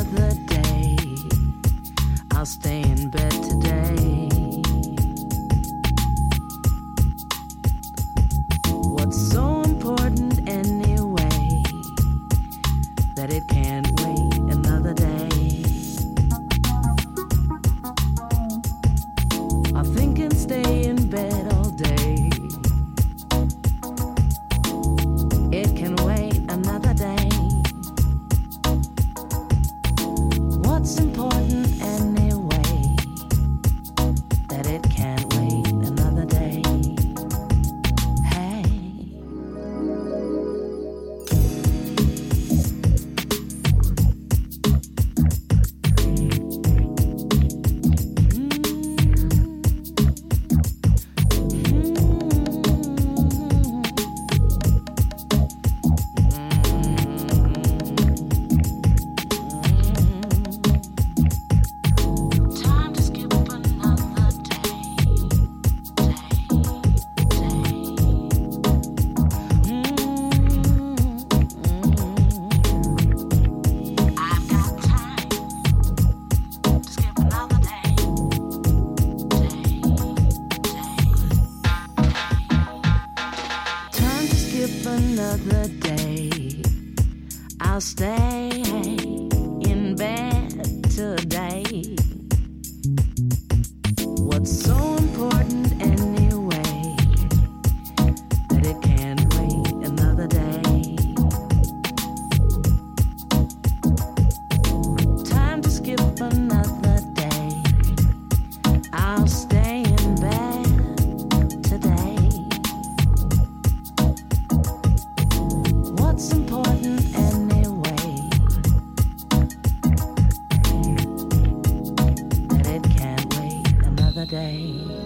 another day. I'll stay in bed Stay today.